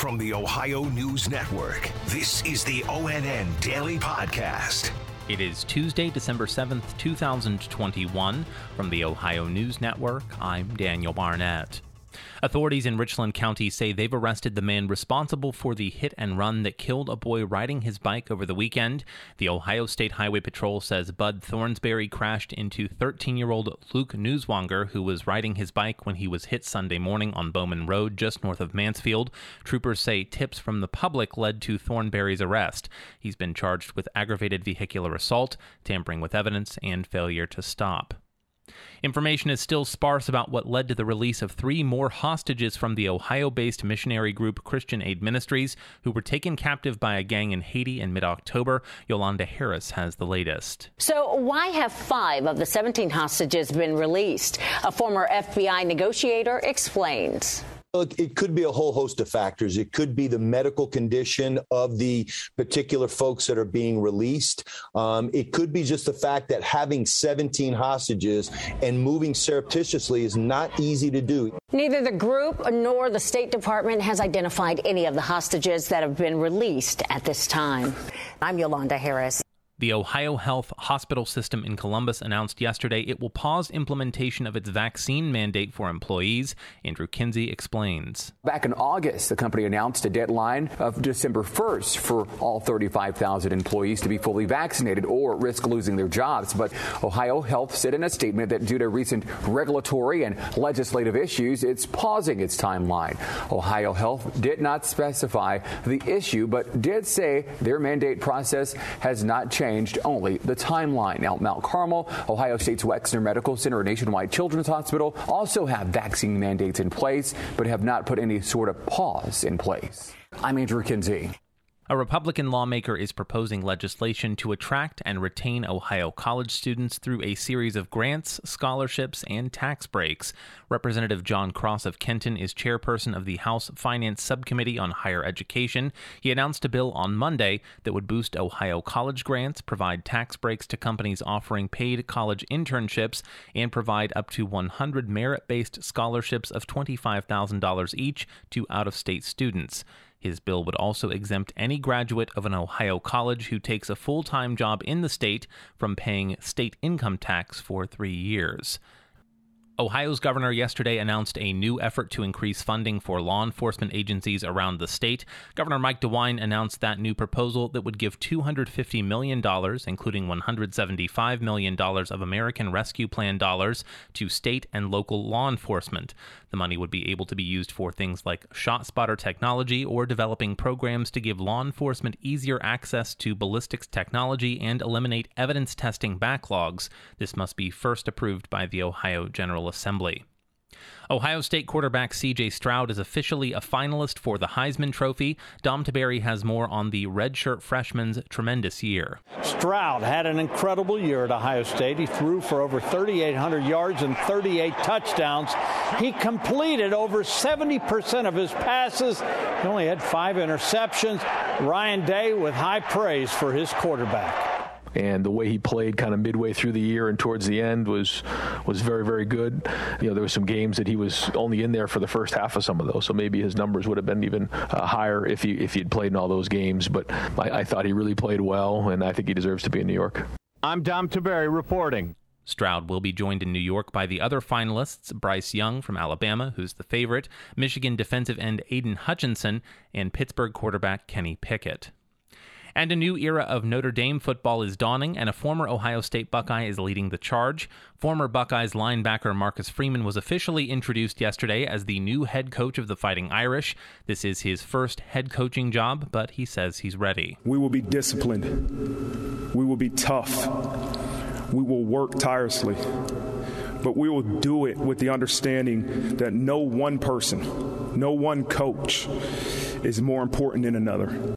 From the Ohio News Network, this is the ONN Daily Podcast. It is Tuesday, December 7th, 2021. From the Ohio News Network, I'm Daniel Barnett. Authorities in Richland County say they've arrested the man responsible for the hit and run that killed a boy riding his bike over the weekend. The Ohio State Highway Patrol says Bud Thornsberry crashed into 13 year old Luke Newswanger, who was riding his bike when he was hit Sunday morning on Bowman Road, just north of Mansfield. Troopers say tips from the public led to Thornberry's arrest. He's been charged with aggravated vehicular assault, tampering with evidence, and failure to stop. Information is still sparse about what led to the release of three more hostages from the Ohio based missionary group Christian Aid Ministries, who were taken captive by a gang in Haiti in mid October. Yolanda Harris has the latest. So, why have five of the 17 hostages been released? A former FBI negotiator explains. Look, it could be a whole host of factors. It could be the medical condition of the particular folks that are being released. Um, it could be just the fact that having 17 hostages and moving surreptitiously is not easy to do. Neither the group nor the State Department has identified any of the hostages that have been released at this time. I'm Yolanda Harris. The Ohio Health Hospital System in Columbus announced yesterday it will pause implementation of its vaccine mandate for employees. Andrew Kinsey explains. Back in August, the company announced a deadline of December 1st for all 35,000 employees to be fully vaccinated or risk losing their jobs. But Ohio Health said in a statement that due to recent regulatory and legislative issues, it's pausing its timeline. Ohio Health did not specify the issue, but did say their mandate process has not changed changed only the timeline. Now, Mount Carmel, Ohio State's Wexner Medical Center, Nationwide Children's Hospital also have vaccine mandates in place, but have not put any sort of pause in place. I'm Andrew Kinsey. A Republican lawmaker is proposing legislation to attract and retain Ohio college students through a series of grants, scholarships, and tax breaks. Representative Jon Cross of Kenton is chairperson of the House Finance Subcommittee on Higher Education. He announced a bill on Monday that would boost Ohio college grants, provide tax breaks to companies offering paid college internships, and provide up to 100 merit based scholarships of $25,000 each to out of state students. His bill would also exempt any graduate of an Ohio college who takes a full time job in the state from paying state income tax for three years. Ohio's governor yesterday announced a new effort to increase funding for law enforcement agencies around the state. Governor Mike DeWine announced that new proposal that would give $250 million, including $175 million of American Rescue Plan dollars, to state and local law enforcement. The money would be able to be used for things like shot spotter technology or developing programs to give law enforcement easier access to ballistics technology and eliminate evidence testing backlogs. This must be first approved by the Ohio General Assembly. Ohio State quarterback CJ Stroud is officially a finalist for the Heisman Trophy. Dom Tiberi has more on the redshirt freshman's tremendous year. Stroud had an incredible year at Ohio State. He threw for over 3,800 yards and 38 touchdowns. He completed over 70% of his passes. He only had five interceptions. Ryan Day with high praise for his quarterback and the way he played kind of midway through the year and towards the end was was very very good. You know, there were some games that he was only in there for the first half of some of those, so maybe his numbers would have been even uh, higher if he if he had played in all those games. But I, I thought he really played well, and I think he deserves to be in New York. I'm Dom Tiberi reporting. Stroud will be joined in New York by the other finalists Bryce Young from Alabama, who's the favorite, Michigan defensive end Aidan Hutchinson, and Pittsburgh quarterback Kenny Pickett. And a new era of Notre Dame football is dawning, and a former Ohio State Buckeye is leading the charge. Former Buckeyes linebacker Marcus Freeman was officially introduced yesterday as the new head coach of the Fighting Irish. This is his first head coaching job, but he says he's ready. We will be disciplined, we will be tough, we will work tirelessly but we will do it with the understanding that no one person, no one coach is more important than another.